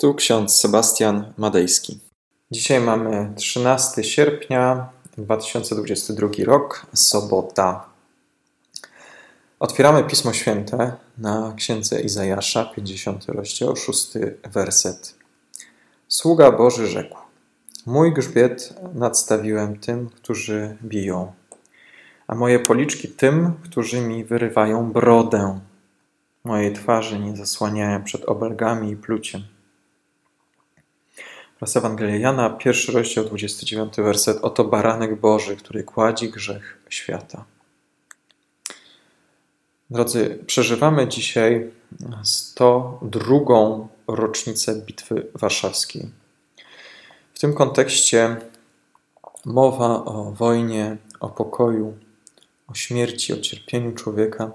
Tu ksiądz Sebastian Madejski. Dzisiaj mamy 13 sierpnia 2022 rok, sobota. Otwieramy Pismo Święte na księdze Izajasza, 50 rozdział, 6 werset. Sługa Boży rzekł: Mój grzbiet nadstawiłem tym, którzy biją, a moje policzki tym, którzy mi wyrywają brodę. Mojej twarzy nie zasłaniają przed obelgami i pluciem. Raz Ewangelia Jana, pierwszy rozdział, 29 werset. Oto baranek Boży, który kładzi grzech świata. Drodzy, przeżywamy dzisiaj 102. rocznicę Bitwy Warszawskiej. W tym kontekście mowa o wojnie, o pokoju, o śmierci, o cierpieniu człowieka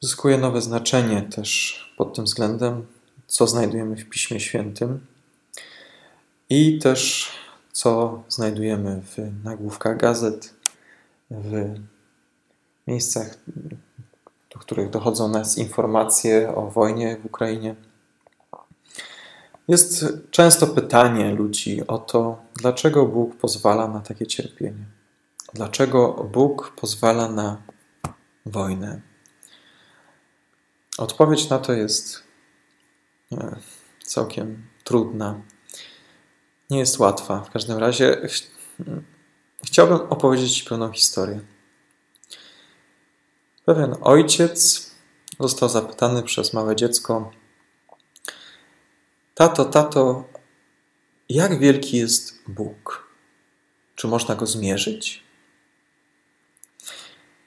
zyskuje nowe znaczenie też pod tym względem, co znajdujemy w Piśmie Świętym i też co znajdujemy w nagłówkach gazet, w miejscach, do których dochodzą nas informacje o wojnie w Ukrainie. Jest często pytanie ludzi o to, dlaczego Bóg pozwala na takie cierpienie. Dlaczego Bóg pozwala na wojnę? Odpowiedź na to jest e, całkiem trudna. Nie jest łatwa. W każdym razie ch chciałbym opowiedzieć Ci pewną historię. Pewien ojciec został zapytany przez małe dziecko: Tato, tato, jak wielki jest Bóg? Czy można go zmierzyć?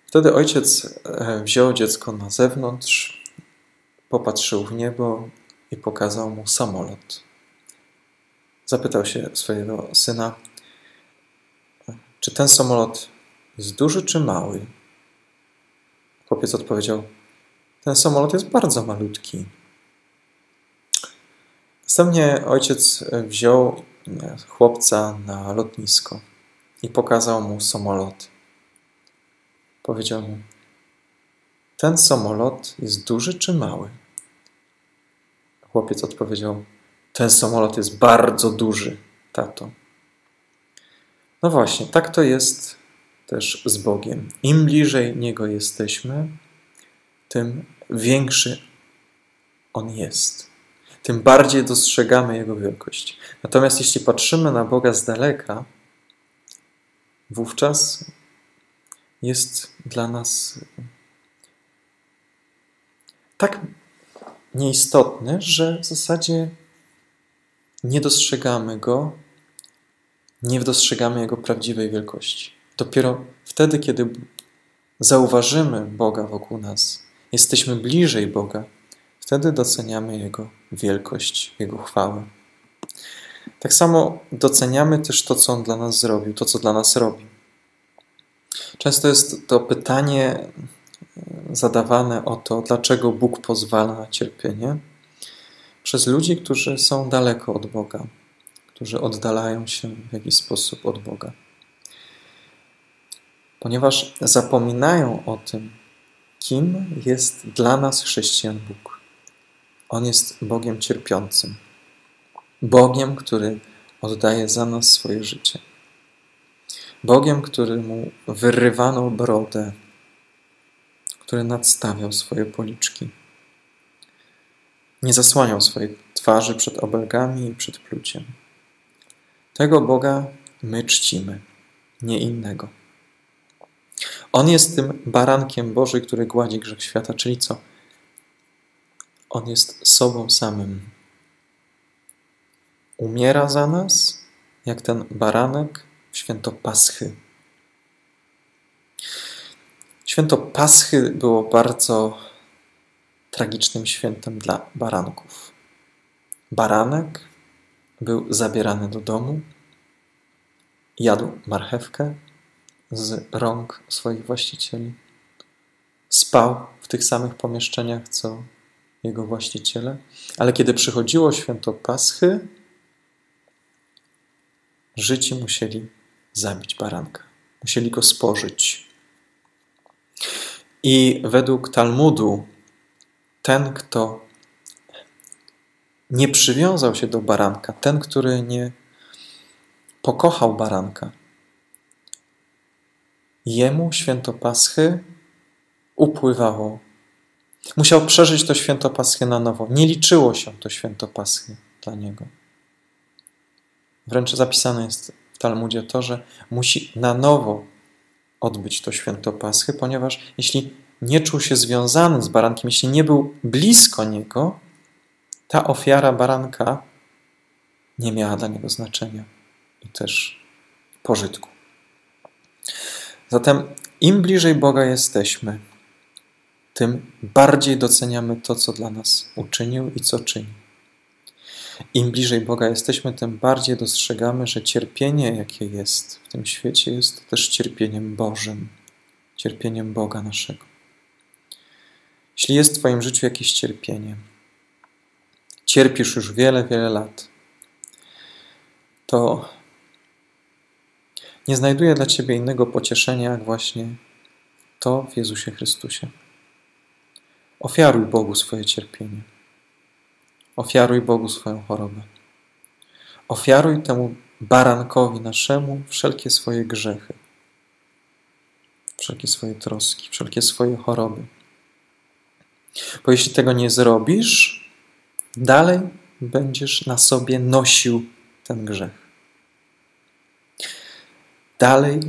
Wtedy ojciec e, wziął dziecko na zewnątrz, popatrzył w niebo i pokazał mu samolot. Zapytał się swojego syna, czy ten samolot jest duży czy mały? Chłopiec odpowiedział, ten samolot jest bardzo malutki. Następnie ojciec wziął chłopca na lotnisko i pokazał mu samolot. Powiedział mu: Ten samolot jest duży czy mały? Chłopiec odpowiedział: Ten samolot jest bardzo duży, tato. No właśnie, tak to jest też z Bogiem. Im bliżej Niego jesteśmy, tym większy On jest. Tym bardziej dostrzegamy Jego wielkość. Natomiast jeśli patrzymy na Boga z daleka, wówczas jest dla nas tak nieistotny, że w zasadzie nie dostrzegamy go, nie dostrzegamy jego prawdziwej wielkości. Dopiero wtedy, kiedy zauważymy Boga wokół nas, jesteśmy bliżej Boga, wtedy doceniamy Jego wielkość, Jego chwałę. Tak samo doceniamy też to, co On dla nas zrobił, to, co dla nas robi. Często jest to pytanie e, zadawane o to, dlaczego Bóg pozwala na cierpienie przez ludzi, którzy są daleko od Boga, którzy oddalają się w jakiś sposób od Boga. Ponieważ zapominają o tym, kim jest dla nas chrześcijan Bóg. On jest Bogiem cierpiącym, Bogiem, który oddaje za nas swoje życie. Bogiem, któremu wyrywano brodę, który nadstawiał swoje policzki. Nie zasłaniał swojej twarzy przed obelgami i przed pluciem. Tego Boga my czcimy, nie innego. On jest tym barankiem Boży, który gładzi grzech świata, czyli co? On jest sobą samym. Umiera za nas, jak ten baranek w święto Paschy. Święto Paschy było bardzo tragicznym świętem dla baranków. Baranek był zabierany do domu, jadł marchewkę z rąk swoich właścicieli, spał w tych samych pomieszczeniach co jego właściciele, ale kiedy przychodziło święto Paschy, Żydzi musieli zabić baranka. Musieli go spożyć. I według Talmudu ten, kto nie przywiązał się do baranka, ten, który nie pokochał baranka, jemu święto Paschy upływało. Musiał przeżyć to święto Paschy na nowo. Nie liczyło się to święto Paschy dla niego. Wręcz zapisane jest w Talmudzie to, że musi na nowo odbyć to święto Paschy, ponieważ jeśli nie czuł się związany z barankiem, jeśli nie był blisko niego, ta ofiara baranka nie miała dla niego znaczenia i też pożytku. Zatem im bliżej Boga jesteśmy, tym bardziej doceniamy to, co dla nas uczynił i co czyni. Im bliżej Boga jesteśmy, tym bardziej dostrzegamy, że cierpienie, jakie jest w tym świecie, jest też cierpieniem Bożym, cierpieniem Boga naszego. Jeśli jest w Twoim życiu jakieś cierpienie, cierpisz już wiele, wiele lat, to nie znajduję dla Ciebie innego pocieszenia, jak właśnie to w Jezusie Chrystusie. Ofiaruj Bogu swoje cierpienie. Ofiaruj Bogu swoją chorobę. Ofiaruj temu barankowi naszemu wszelkie swoje grzechy, wszelkie swoje troski, wszelkie swoje choroby. Bo jeśli tego nie zrobisz, dalej będziesz na sobie nosił ten grzech. Dalej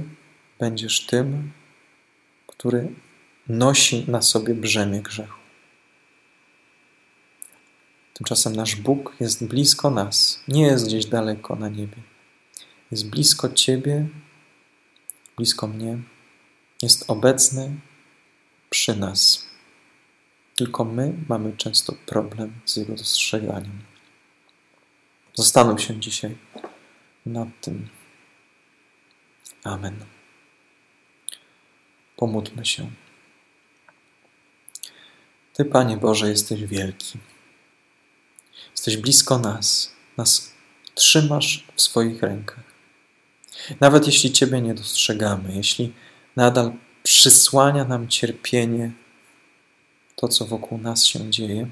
będziesz tym, który nosi na sobie brzemię grzechu. Tymczasem nasz Bóg jest blisko nas, nie jest gdzieś daleko na niebie. Jest blisko Ciebie, blisko mnie, jest obecny przy nas. Tylko my mamy często problem z Jego dostrzeganiem. Zastanów się dzisiaj nad tym. Amen. Pomódlmy się. Ty, Panie Boże, jesteś wielki. Jesteś blisko nas. Nas trzymasz w swoich rękach. Nawet jeśli Ciebie nie dostrzegamy, jeśli nadal przysłania nam cierpienie, to co wokół nas się dzieje,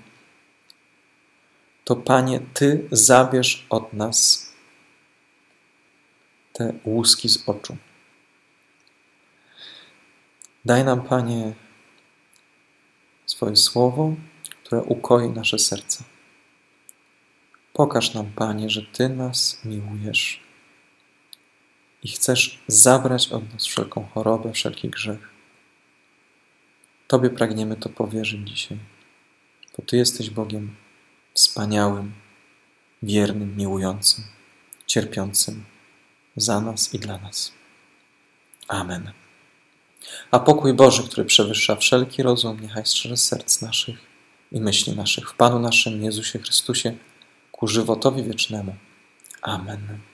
to Panie, Ty zabierz od nas te łuski z oczu. Daj nam, Panie, swoje słowo, które ukoi nasze serca. Pokaż nam, Panie, że Ty nas miłujesz i chcesz zabrać od nas wszelką chorobę, wszelki grzech. Tobie pragniemy to powierzyć dzisiaj, bo Ty jesteś Bogiem wspaniałym, wiernym, miłującym, cierpiącym za nas i dla nas. Amen. A pokój Boży, który przewyższa wszelki rozum, niechaj strzeże serc naszych i myśli naszych w Panu naszym Jezusie Chrystusie ku żywotowi wiecznemu. Amen.